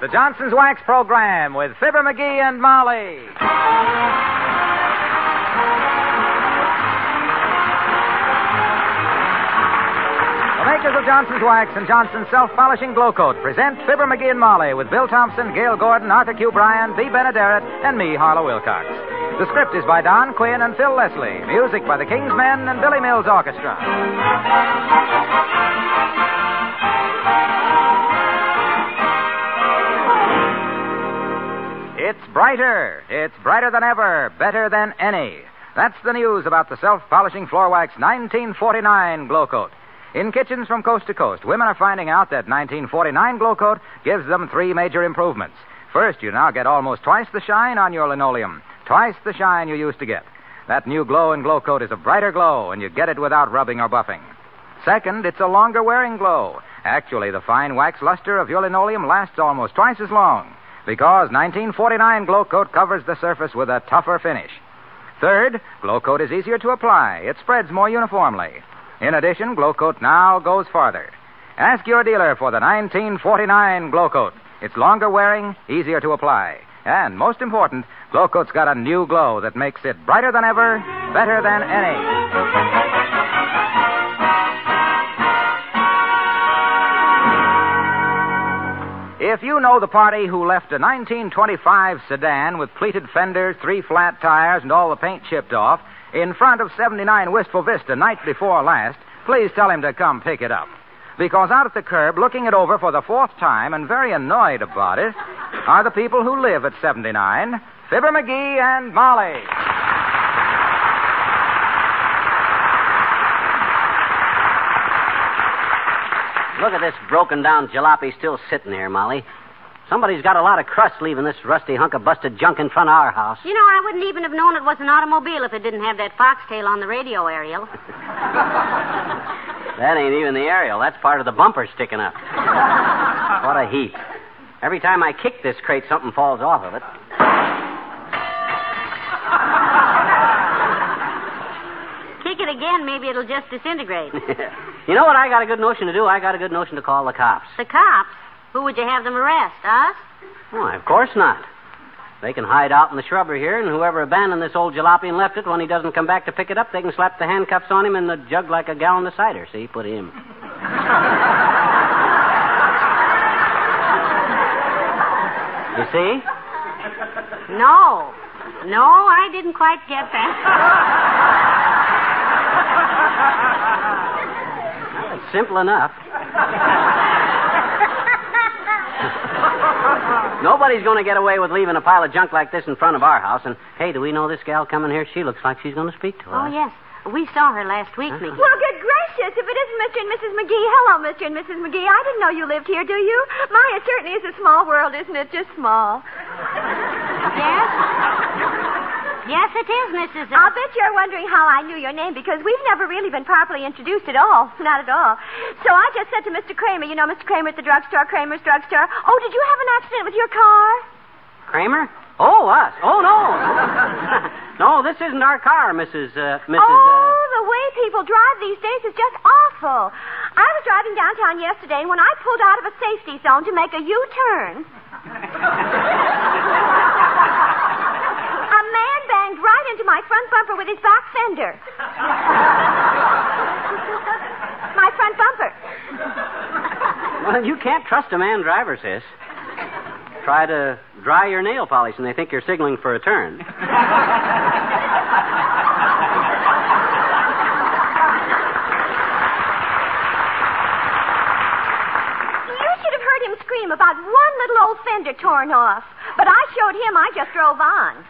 The Johnson's Wax Program with Fibber McGee and Molly. The makers of Johnson's Wax and Johnson's Self Polishing Glow Coat present Fibber McGee and Molly with Bill Thompson, Gale Gordon, Arthur Q. Bryan, Bea Benaderet, and me, Harlow Wilcox. The script is by Don Quinn and Phil Leslie. Music by the King's Men and Billy Mills Orchestra. Brighter. It's brighter than ever. Better than any. That's the news about the self polishing floor wax 1949 Glow Coat. In kitchens from coast to coast, women are finding out that 1949 Glow Coat gives them three major improvements. First, you now get almost twice the shine on your linoleum, twice the shine you used to get. That new glow and glow coat is a brighter glow, and you get it without rubbing or buffing. Second, it's a longer wearing glow. Actually, the fine wax luster of your linoleum lasts almost twice as long because 1949 Glow Coat covers the surface with a tougher finish. Third, Glow Coat is easier to apply. It spreads more uniformly. In addition, Glow Coat now goes farther. Ask your dealer for the 1949 Glow Coat. It's longer wearing, easier to apply. And most important, Glow Coat's got a new glow that makes it brighter than ever, better than any. If you know the party who left a 1925 sedan with pleated fenders, three flat tires, and all the paint chipped off in front of 79 Wistful Vista night before last, please tell him to come pick it up. Because out at the curb, looking it over for the fourth time and very annoyed about it, are the people who live at 79, Fibber McGee and Molly. Look at this broken down jalopy still sitting here, Molly. Somebody's got a lot of crust leaving this rusty hunk of busted junk in front of our house. You know, I wouldn't even have known it was an automobile if it didn't have that foxtail on the radio, Ariel. That ain't even the aerial. That's part of the bumper sticking up. what a heap. Every time I kick this crate, something falls off of it. Again, maybe it'll just disintegrate. you know what I got a good notion to do? I got a good notion to call the cops. the cops? Who would you have them arrest? Us? Why, of course not. They can hide out in the shrubbery here, and whoever abandoned this old jalopy and left it, when he doesn't come back to pick it up, they can slap the handcuffs on him and the jug like a gallon of cider. See, put him. you see? No. No, I didn't quite get that. It's simple enough. Nobody's going to get away with leaving a pile of junk like this in front of our house. And hey, do we know this gal coming here? She looks like she's going to speak to oh, us. Oh, yes. We saw her last week, uh-huh. Mickey. Well, good gracious, if it isn't Mr. and Mrs. McGee. Hello, Mr. and Mrs. McGee. I didn't know you lived here, do you? My, it certainly is a small world, isn't it? Just small. Yes? Yes, it is, Mrs. I'll bet you're wondering how I knew your name because we've never really been properly introduced at all. Not at all. So I just said to Mr. Kramer, you know Mr. Kramer at the drugstore, Kramer's drugstore, oh, did you have an accident with your car? Kramer? Oh, us. Oh, no. no, this isn't our car, Mrs. Uh, Mrs. Oh, the way people drive these days is just awful. I was driving downtown yesterday, and when I pulled out of a safety zone to make a U-turn, a man banged right into my front bumper with his back fender. my front bumper. Well, you can't trust a man driver, sis. Try to dry your nail polish, and they think you're signaling for a turn. You should have heard him scream about one little old fender torn off. But I showed him I just drove on.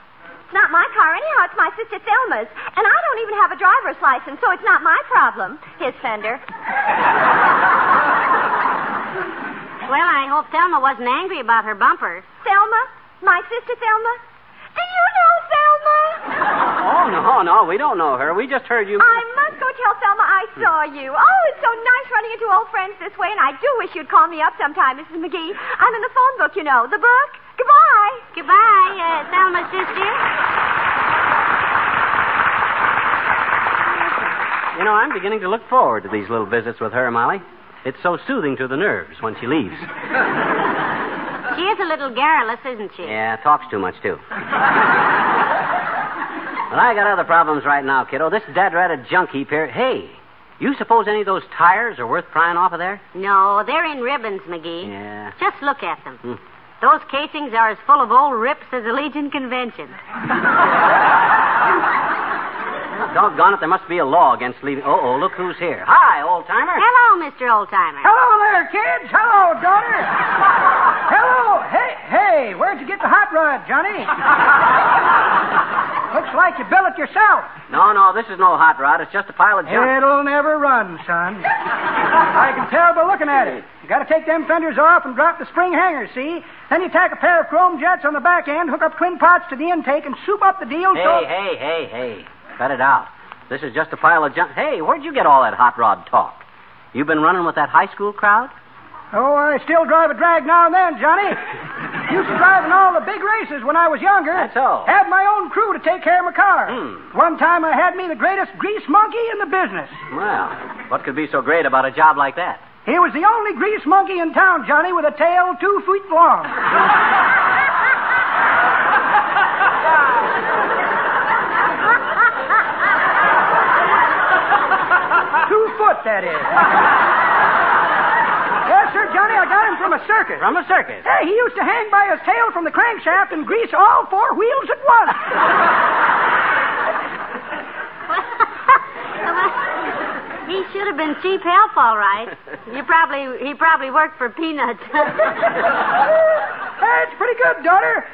It's not my car anyhow, it's my sister Thelma's. And I don't even have a driver's license, so it's not my problem. His fender. Well, I hope Thelma wasn't angry about her bumper. Thelma? My sister Thelma? Do you know Thelma? Oh, no, no, we don't know her. We just heard you. I must go tell Thelma I saw you. Oh, it's so nice running into old friends this way, and I do wish you'd call me up sometime, Mrs. McGee. I'm in the phone book, you know. The book. Goodbye. Goodbye, uh, Thelma's sister. You know, I'm beginning to look forward to these little visits with her, Molly. It's so soothing to the nerves when she leaves. She is a little garrulous, isn't she? Yeah, talks too much, too. well, I got other problems right now, kiddo. This dead ratted junk heap here. Hey, you suppose any of those tires are worth prying off of there? No, they're in ribbons, McGee. Yeah. Just look at them. Hmm. Those casings are as full of old rips as a Legion convention. Doggone it, there must be a law against leaving. Oh, oh, look who's here. Hi, old timer. Hello, Mr. Oldtimer. Hello there, kids. Hello, daughter. Hello. Hey, hey, where'd you get the hot rod, Johnny? Looks like you built it yourself. No, no, this is no hot rod. It's just a pile of junk. It'll never run, son. I can tell by looking at it. You gotta take them fenders off and drop the spring hangers, see? Then you tack a pair of chrome jets on the back end, hook up twin pots to the intake, and soup up the deal Hey, so... hey, hey, hey. Cut it out. This is just a pile of junk. Hey, where'd you get all that hot rod talk? You been running with that high school crowd? Oh, I still drive a drag now and then, Johnny. Used to drive in all the big races when I was younger. That's all. Had my own crew to take care of my car. Hmm. One time I had me the greatest grease monkey in the business. Well, what could be so great about a job like that? He was the only grease monkey in town, Johnny, with a tail two feet long. two foot, that is. yes, sir, Johnny, I got him from a circus. From a circus. Hey, he used to hang by his tail from the crankshaft and grease all four wheels at once. He should have been cheap help, all right. You probably he probably worked for peanuts. That's pretty good, daughter.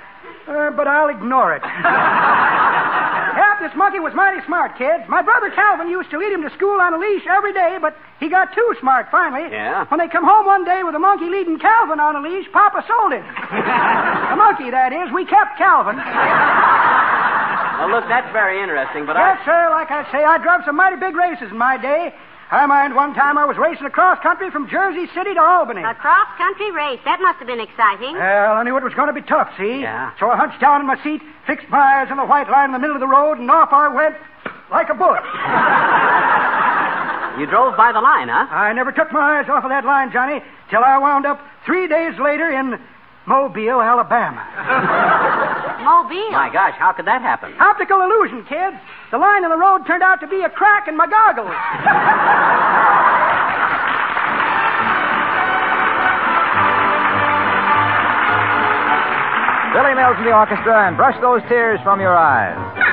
Uh, but I'll ignore it. yeah, this monkey was mighty smart, kids. My brother Calvin used to lead him to school on a leash every day, but he got too smart finally. Yeah? When they come home one day with a monkey leading Calvin on a leash, Papa sold him. the monkey, that is. We kept Calvin. Well, look, that's very interesting, but yes, I. Yes, sir. Like I say, I drove some mighty big races in my day. I mind one time I was racing across country from Jersey City to Albany. A cross country race. That must have been exciting. Well, I knew it was going to be tough, see? Yeah. So I hunched down in my seat, fixed my eyes on the white line in the middle of the road, and off I went like a bullet. You drove by the line, huh? I never took my eyes off of that line, Johnny, till I wound up three days later in Mobile, Alabama. Mobile. My gosh, how could that happen? Optical illusion, kids. The line in the road turned out to be a crack in my goggles. Billy Mills and the orchestra, and brush those tears from your eyes.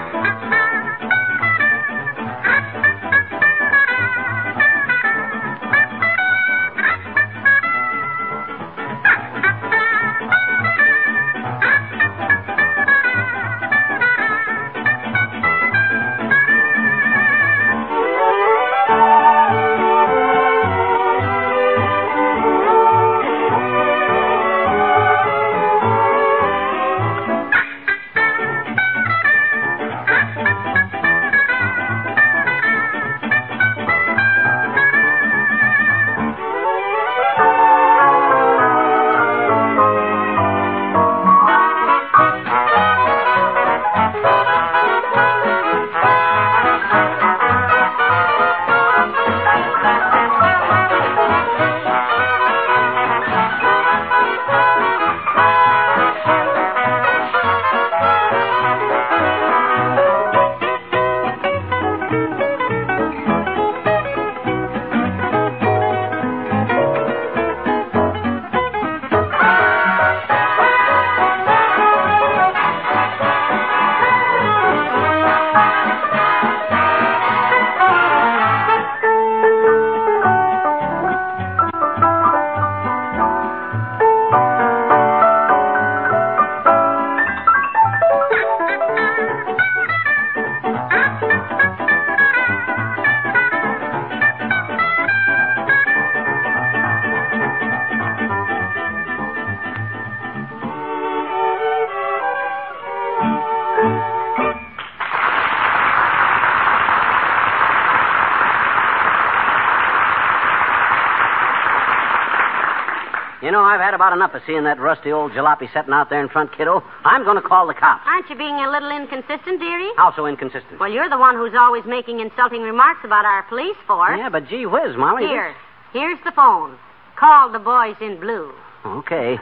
You know, I've had about enough of seeing that rusty old jalopy sitting out there in front, kiddo. I'm going to call the cops. Aren't you being a little inconsistent, dearie? How so inconsistent? Well, you're the one who's always making insulting remarks about our police force. Yeah, but gee whiz, Molly. Here, here's the phone. Call the boys in blue. Okay.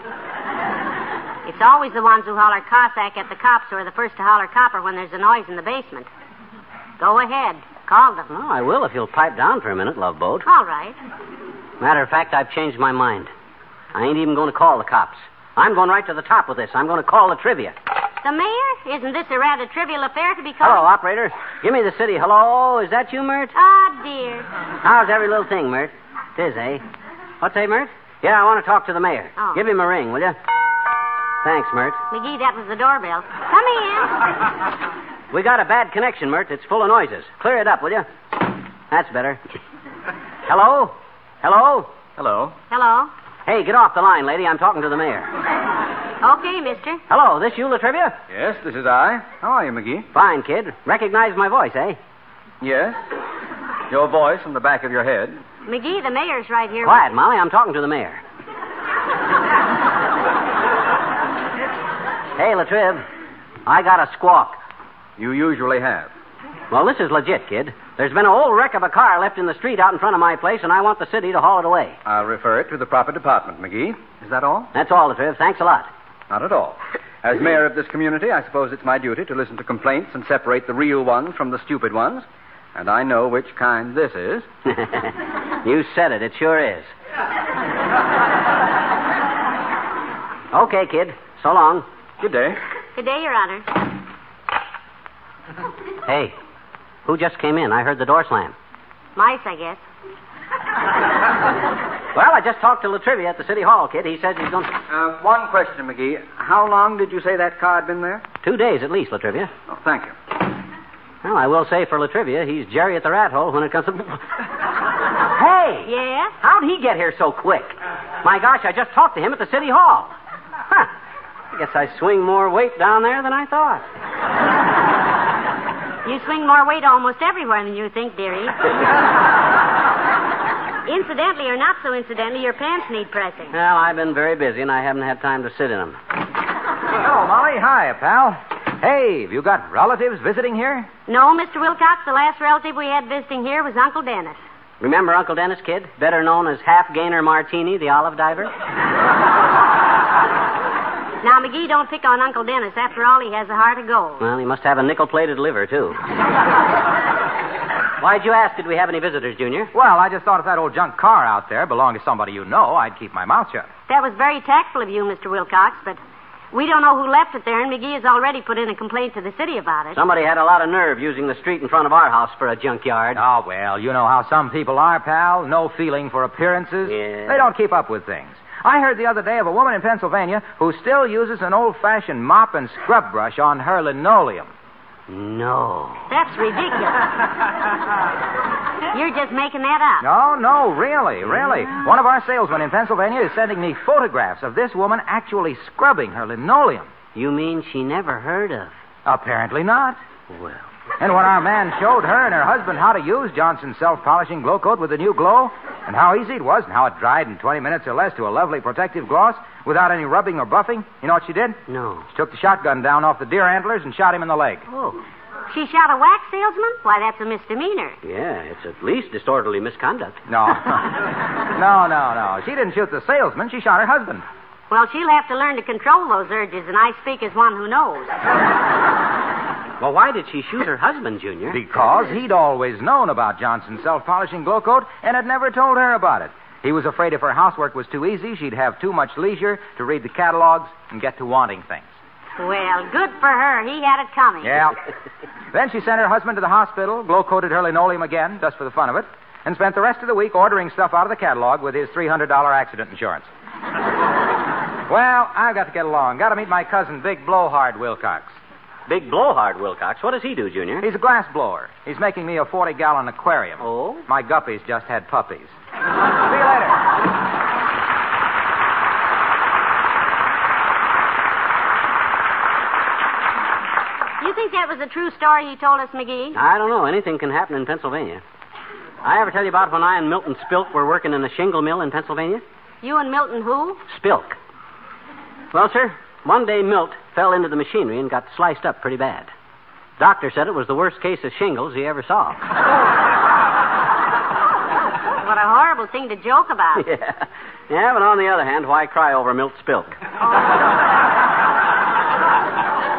It's always the ones who holler Cossack at the cops who are the first to holler copper when there's a noise in the basement. Go ahead. Call them. Oh, I will if you'll pipe down for a minute, Love Boat. All right. Matter of fact, I've changed my mind. I ain't even going to call the cops. I'm going right to the top with this. I'm going to call La Trivia. The mayor? Isn't this a rather trivial affair to be called? Hello, operator. Give me the city. Hello, is that you, Mert? Ah, dear. How's every little thing, Mert? Tis, eh? What's that, Mert? Yeah, I want to talk to the mayor. Oh. Give him a ring, will you? Thanks, Mert. McGee, that was the doorbell. Come in. We got a bad connection, Mert. It's full of noises. Clear it up, will you? That's better. Hello? Hello? Hello. Hello. Hey, get off the line, lady. I'm talking to the mayor. Okay, mister. Hello, this you, La Trivia? Yes, this is I. How are you, McGee? Fine, kid. Recognize my voice, eh? Yes. Your voice from the back of your head. McGee, the mayor's right here. Quiet, Molly. I'm talking to the mayor. hey, La Triv. I got a squawk. You usually have. Well, this is legit, kid. There's been a whole wreck of a car left in the street out in front of my place, and I want the city to haul it away. I'll refer it to the proper department, McGee. Is that all? That's all, La Triv. Thanks a lot. Not at all. As mayor of this community, I suppose it's my duty to listen to complaints and separate the real ones from the stupid ones. And I know which kind this is. you said it. It sure is. okay, kid. So long. Good day. Good day, Your Honor. Hey, who just came in? I heard the door slam. Mice, I guess. Well, I just talked to La Trivia at the city hall, kid. He says he's going to... Uh, one question, McGee. How long did you say that car had been there? Two days at least, La Trivia. Oh, thank you. Well, I will say for La Trivia, he's Jerry at the rat hole when it comes to. hey! Yes? How'd he get here so quick? My gosh, I just talked to him at the city hall. Huh. I guess I swing more weight down there than I thought. You swing more weight almost everywhere than you think, dearie. Incidentally or not so incidentally, your pants need pressing. Well, I've been very busy and I haven't had time to sit in them. Hello, oh, Molly. Hi, pal. Hey, have you got relatives visiting here? No, Mr. Wilcox, the last relative we had visiting here was Uncle Dennis. Remember Uncle Dennis, kid? Better known as Half Gainer Martini, the olive diver? Now, McGee, don't pick on Uncle Dennis. After all, he has a heart of gold. Well, he must have a nickel plated liver, too. Why'd you ask? Did we have any visitors, Junior? Well, I just thought if that old junk car out there belonged to somebody you know, I'd keep my mouth shut. That was very tactful of you, Mr. Wilcox, but we don't know who left it there, and McGee has already put in a complaint to the city about it. Somebody had a lot of nerve using the street in front of our house for a junkyard. Oh, well, you know how some people are, pal. No feeling for appearances. Yeah. They don't keep up with things. I heard the other day of a woman in Pennsylvania who still uses an old fashioned mop and scrub brush on her linoleum. No. That's ridiculous. You're just making that up. No, no, really, really. One of our salesmen in Pennsylvania is sending me photographs of this woman actually scrubbing her linoleum. You mean she never heard of? Apparently not. Well. And when our man showed her and her husband how to use Johnson's self polishing glow coat with the new glow, and how easy it was, and how it dried in 20 minutes or less to a lovely protective gloss without any rubbing or buffing, you know what she did? No. She took the shotgun down off the deer antlers and shot him in the leg. Oh. She shot a wax salesman? Why, that's a misdemeanor. Yeah, it's at least disorderly misconduct. No. no, no, no. She didn't shoot the salesman. She shot her husband. Well, she'll have to learn to control those urges, and I speak as one who knows. Well, why did she shoot her husband, Junior? Because he'd always known about Johnson's self polishing glow coat and had never told her about it. He was afraid if her housework was too easy, she'd have too much leisure to read the catalogs and get to wanting things. Well, good for her. He had it coming. Yeah. then she sent her husband to the hospital, glow coated her linoleum again, just for the fun of it, and spent the rest of the week ordering stuff out of the catalog with his $300 accident insurance. Well, I've got to get along. Got to meet my cousin, Big Blowhard Wilcox. Big Blowhard Wilcox. What does he do, Junior? He's a glass blower. He's making me a 40 gallon aquarium. Oh? My guppies just had puppies. See you later. You think that was a true story he told us, McGee? I don't know. Anything can happen in Pennsylvania. I ever tell you about when I and Milton Spilk were working in a shingle mill in Pennsylvania? You and Milton who? Spilk. Well, sir, one day Milt fell into the machinery and got sliced up pretty bad. Doctor said it was the worst case of shingles he ever saw. What a horrible thing to joke about. yeah. Yeah, but on the other hand, why cry over Milt Spilk?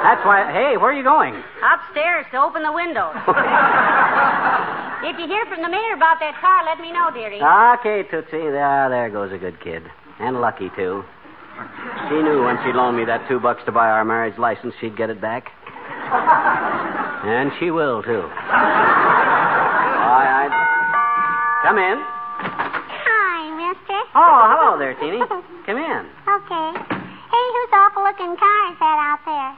That's why. Hey, where are you going? Upstairs to open the windows. if you hear from the mayor about that car, let me know, dearie. Okay, Tootsie. There, there goes a good kid. And lucky, too. She knew when she loaned me that two bucks to buy our marriage license, she'd get it back. And she will, too. All right. Come in. Hi, mister. Oh, hello there, Teeny. Come in. Okay. Hey, whose awful looking car is that out there?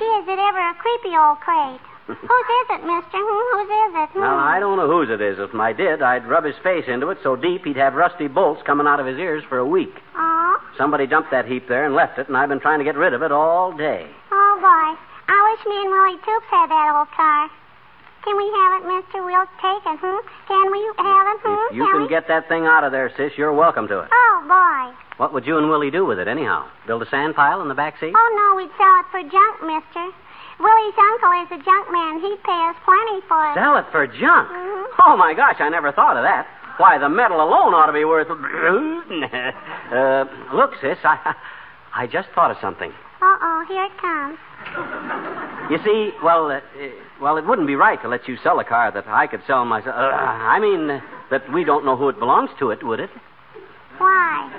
Gee, is it ever a creepy old crate? Whose is it, mister? Hmm, whose is it? Hmm. Well, I don't know whose it is. If I did, I'd rub his face into it so deep he'd have rusty bolts coming out of his ears for a week. Oh, Somebody dumped that heap there and left it, and I've been trying to get rid of it all day. oh, boy. I wish me and Willie Toops had that old car. Can we have it, mister? We'll take it, hmm? Can we have it, hmm? If you can get that thing out of there, sis, you're welcome to it. Oh, boy. What would you and Willie do with it, anyhow? Build a sand pile in the back seat? Oh, no, we'd sell it for junk, mister. Willie's uncle is a junk man. He'd pay us plenty for it. Sell it for junk? Mhm. Oh, my gosh, I never thought of that. Why, the metal alone ought to be worth. uh, look, sis, I, I just thought of something. Uh-oh, here it comes. You see, well, uh, uh, well, it wouldn't be right to let you sell a car that I could sell myself. Uh, I mean, uh, that we don't know who it belongs to, it would it? Why?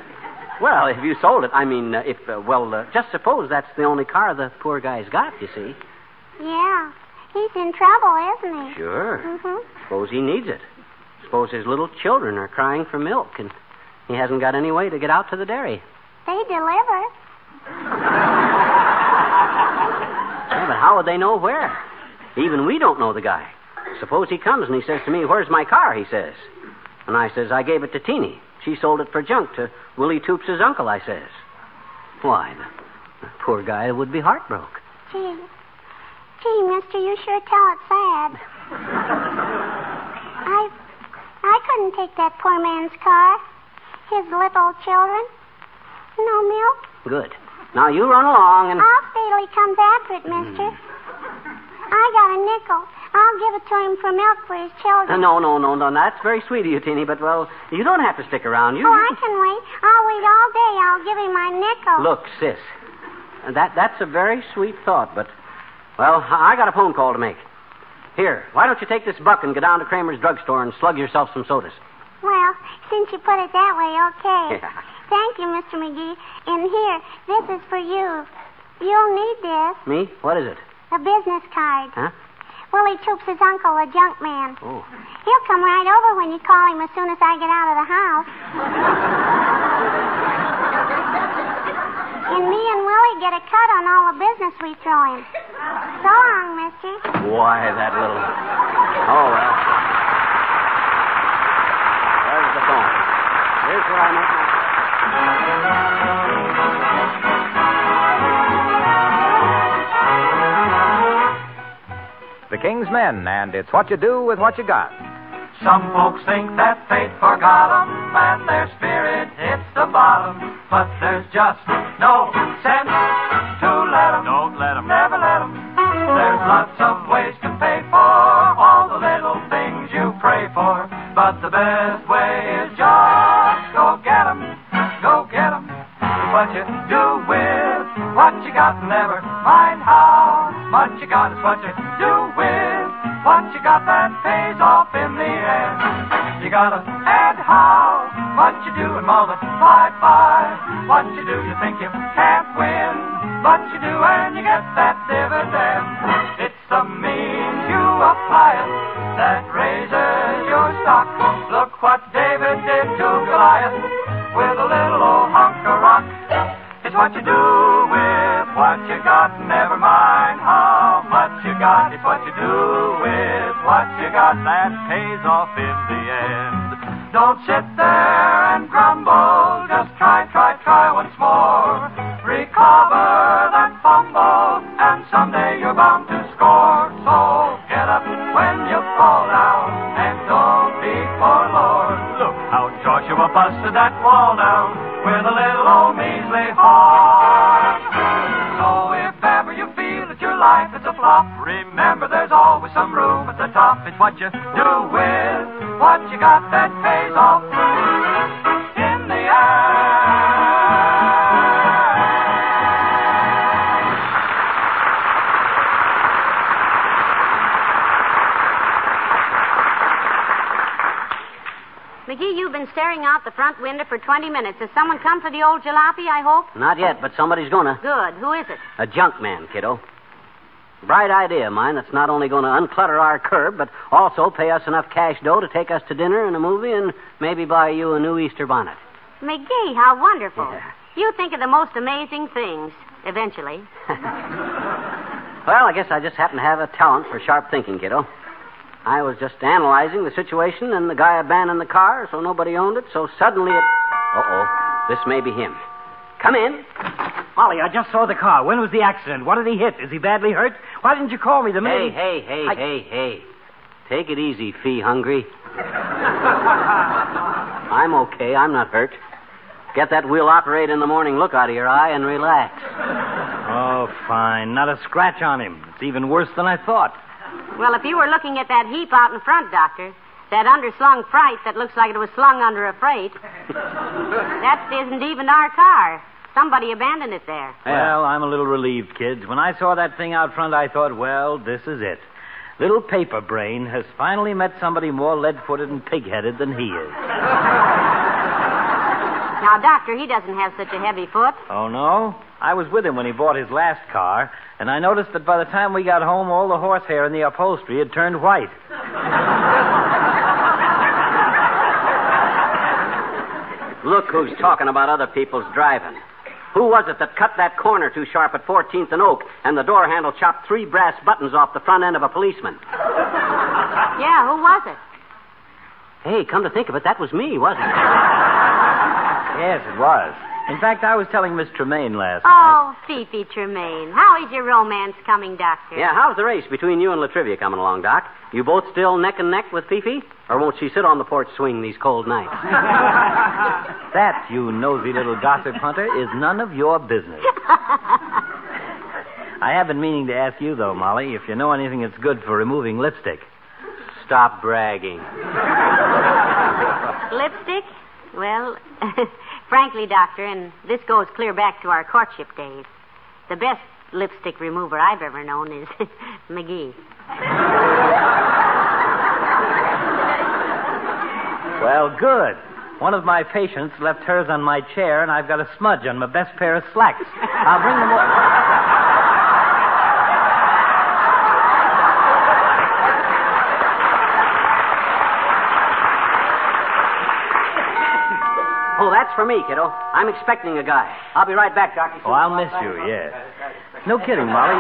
Well, if you sold it, I mean, uh, if uh, well, uh, just suppose that's the only car the poor guy's got. You see? Yeah. He's in trouble, isn't he? Sure. Mm-hmm. Suppose he needs it. Suppose his little children are crying for milk, and he hasn't got any way to get out to the dairy. They deliver. Yeah, but how would they know where? Even we don't know the guy. Suppose he comes and he says to me, "Where's my car?" He says, and I says, "I gave it to Teeny. She sold it for junk to Willie Toops' uncle." I says, "Why, the, the poor guy would be heartbroken." Gee. Gee, mister, you sure tell it sad. I I couldn't take that poor man's car. His little children. No milk. Good. Now you run along and. I'll he comes after it, mister. I got a nickel. I'll give it to him for milk for his children. no, no, no, no. That's very sweet of you, Teeny, but, well, you don't have to stick around. You, Oh, I can wait. I'll wait all day. I'll give him my nickel. Look, sis, that, that's a very sweet thought, but, well, I got a phone call to make. Here, why don't you take this buck and go down to Kramer's drugstore and slug yourself some sodas? Well, since you put it that way, okay. Yeah. Thank you, Mr. McGee. And here, this is for you. You'll need this. Me? What is it? A business card. Huh? Willie Toops' uncle, a junk man. Oh. He'll come right over when you call him as soon as I get out of the house. and me and Willie get a cut on all the business we throw him. So long, mister. Why, that little. Oh, well. There's the phone. Here's where I make my. The King's Men, and it's what you do with what you got. Some folks think that fate forgot 'em and their spirit hits the bottom. But there's just no sense to let 'em. Don't let 'em. Never let 'em. There's lots of ways to pay for all the little things you pray for. But the best way is just go get 'em. Go get 'em. What you do with what you got, never mind how much you got is what you do with what you got that pays off in the end. You gotta add how much you do and multiply by what you do. You think you can't win, but you do, and you get that dividend. It's the means you apply it that raises your stock. Look what David did to Goliath with a little old hunk of rock. It's what you do with what you got, never mind how much you got. It's what you do with what you got that pays off in the end. Don't sit old measly. So if ever you feel that your life is a flop, remember there's always some room at the top. It's what you do with been staring out the front window for 20 minutes. Has someone come for the old jalopy, I hope? Not yet, but somebody's gonna. Good. Who is it? A junk man, kiddo. Bright idea of mine that's not only going to unclutter our curb, but also pay us enough cash dough to take us to dinner and a movie and maybe buy you a new Easter bonnet. McGee, how wonderful. Yeah. You think of the most amazing things, eventually. Well, I guess I just happen to have a talent for sharp thinking, kiddo. I was just analyzing the situation, and the guy abandoned the car, so nobody owned it, so suddenly it. Uh oh. This may be him. Come in. Molly, I just saw the car. When was the accident? What did he hit? Is he badly hurt? Why didn't you call me the Hey, minute? hey, hey, I- hey, hey. Take it easy, fee hungry. I'm okay. I'm not hurt. Get that wheel operate in the morning look out of your eye and relax. Oh, fine. Not a scratch on him. It's even worse than I thought. Well, if you were looking at that heap out in front, Doctor, that underslung freight that looks like it was slung under a freight, that isn't even our car. Somebody abandoned it there. Well, I'm a little relieved, kids. When I saw that thing out front, I thought, well, this is it. Little paper brain has finally met somebody more lead-footed and pig-headed than he is. Now, Doctor, he doesn't have such a heavy foot. Oh, no? I was with him when he bought his last car, and I noticed that by the time we got home, all the horsehair in the upholstery had turned white. Look who's talking about other people's driving. Who was it that cut that corner too sharp at 14th and Oak and the door handle chopped three brass buttons off the front end of a policeman? Yeah, who was it? Hey, come to think of it, that was me, wasn't it? Yes, it was. In fact, I was telling Miss Tremaine last oh, night. Oh, Fifi Tremaine. How is your romance coming, Doctor? Yeah, how's the race between you and La Trivia coming along, Doc? You both still neck and neck with Fifi? Or won't she sit on the porch swing these cold nights? That, you nosy little gossip hunter, is none of your business. I have been meaning to ask you, though, Molly, if you know anything that's good for removing lipstick. Stop bragging. Lipstick? Well, frankly, Doctor, and this goes clear back to our courtship days, the best lipstick remover I've ever known is McGee. Well, good. One of my patients left hers on my chair, and I've got a smudge on my best pair of slacks. I'll bring them over. Oh, that's for me, kiddo. I'm expecting a guy. I'll be right back, Doctor. Oh, I'll miss you, yes. No kidding, Molly.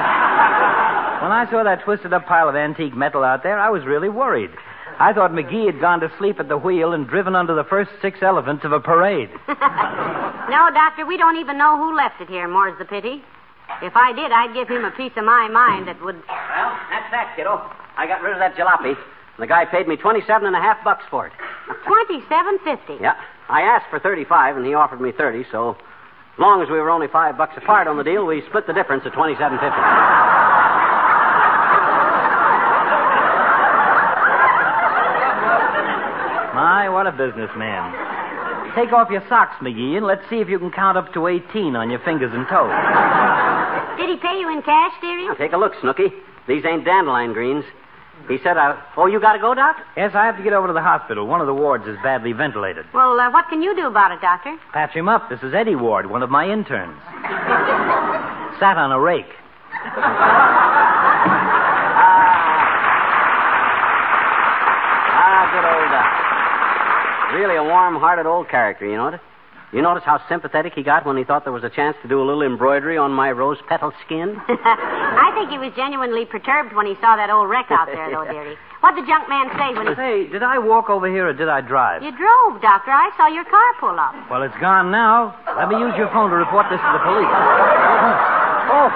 When I saw that twisted up pile of antique metal out there, I was really worried. I thought McGee had gone to sleep at the wheel and driven under the first six elephants of a parade. No, Doctor, we don't even know who left it here, more's the pity. If I did, I'd give him a piece of my mind that would. Well, that's that, kiddo. I got rid of that jalopy. And the guy paid me twenty-seven and a half bucks for it. Twenty-seven fifty. Yeah. I asked for thirty-five, and he offered me thirty. So, as long as we were only five bucks apart on the deal, we split the difference at twenty-seven fifty. My, what a businessman. Take off your socks, McGee, and let's see if you can count up to 18 on your fingers and toes. Did he pay you in cash, dearie? Now, take a look, Snooky. These ain't dandelion greens. He said, I... "Oh, you got to go, Doc." Yes, I have to get over to the hospital. One of the wards is badly ventilated. Well, uh, what can you do about it, Doctor? Patch him up. This is Eddie Ward, one of my interns. Sat on a rake. Ah, good old Doc. Really a warm-hearted old character, you notice? You notice how sympathetic he got when he thought there was a chance to do a little embroidery on my rose petal skin? I think he was genuinely perturbed when he saw that old wreck out there, though, dearie. What'd the junk man say when he. Say, did I walk over here or did I drive? You drove, Doctor. I saw your car pull up. Well, it's gone now. Let me use your phone to report this to the police. Oh.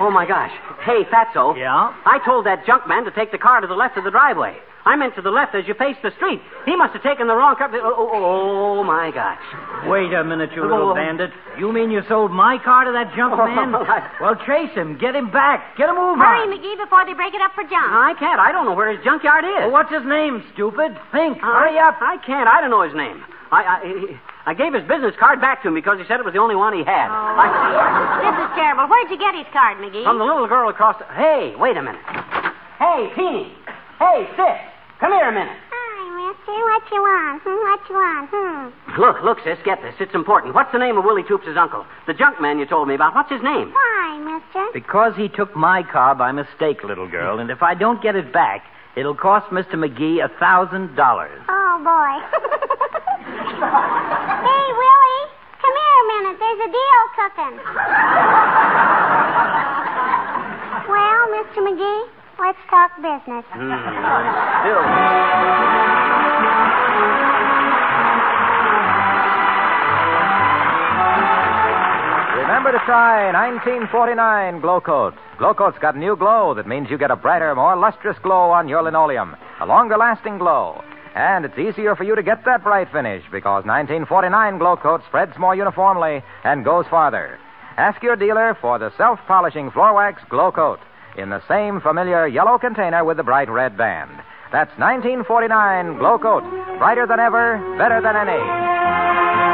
Oh, my gosh. Hey, Fatso. Yeah? I told that junk man to take the car to the left of the driveway. I meant to the left as you face the street. He must have taken the wrong car. Oh, oh, oh, my gosh. Wait a minute, you Oh. little bandit. You mean you sold my car to that junk man? Oh, I- Well, chase him. Get him back. Get him over. Hurry. McGee, before they break it up for junk. I can't. I don't know where his junkyard is. Well, what's his name, stupid? Think. Uh, Hurry up. I can't. I don't know his name. I, I, I gave his business card back to him because he said it was the only one he had. Oh, I, This is terrible. Where'd you get his card, McGee? from the little girl across the... Hey, wait a minute. Hey, Teeny. Hey, sis. Come here a minute. Hi, mister. What you want? Hmm, what you want? Hmm. Look, look, sis, get this. It's important. What's the name of Willie Toops' uncle? The junk man you told me about. What's his name? Why, mister? Because he took my car by mistake, little girl, and if I don't get it back, it'll cost Mr. McGee a thousand dollars. Oh, boy. hey, Willie, come here a minute. There's a deal cooking. well, Mr. McGee, let's talk business. Hmm. Remember to try 1949 Glow Coat. Glow Coat's got new glow that means you get a brighter, more lustrous glow on your linoleum, a longer lasting glow. And it's easier for you to get that bright finish because 1949 Glow Coat spreads more uniformly and goes farther. Ask your dealer for the self polishing floor wax Glow Coat in the same familiar yellow container with the bright red band. That's 1949 Glow Coat. Brighter than ever, better than any.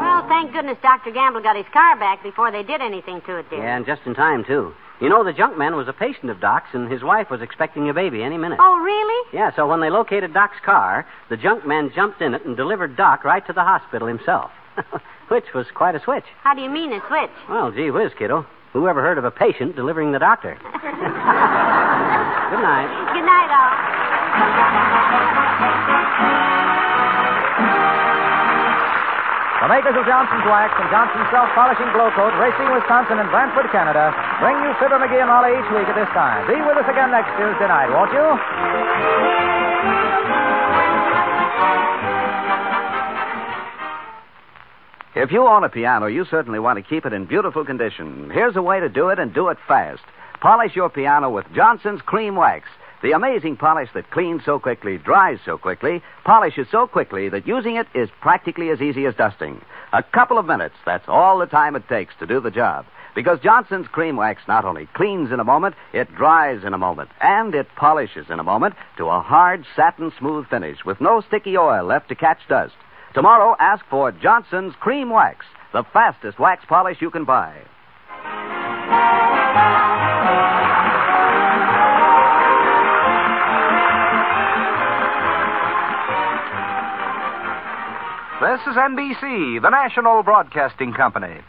Well, thank goodness Dr. Gamble got his car back before they did anything to it, dear. Yeah, and just in time, too. You know, the junk man was a patient of Doc's, and his wife was expecting a baby any minute. Oh, really? Yeah, so when they located Doc's car, the junk man jumped in it and delivered Doc right to the hospital himself. Which was quite a switch. How do you mean a switch? Well, gee whiz, kiddo. Who ever heard of a patient delivering the doctor? Good night. Good night, all. The makers of Johnson's Wax and Johnson's Self Polishing Glow Coat, Racine, Wisconsin, and Brantford, Canada, bring you Fibber McGee and Molly each week at this time. Be with us again next Tuesday night, won't you? If you own a piano, you certainly want to keep it in beautiful condition. Here's a way to do it and do it fast. Polish your piano with Johnson's Cream Wax. The amazing polish that cleans so quickly, dries so quickly, polishes so quickly that using it is practically as easy as dusting. A couple of minutes, that's all the time it takes to do the job. Because Johnson's Cream Wax not only cleans in a moment, it dries in a moment, and it polishes in a moment to a hard, satin smooth finish with no sticky oil left to catch dust. Tomorrow, ask for Johnson's Cream Wax, the fastest wax polish you can buy. This is NBC, the national broadcasting company.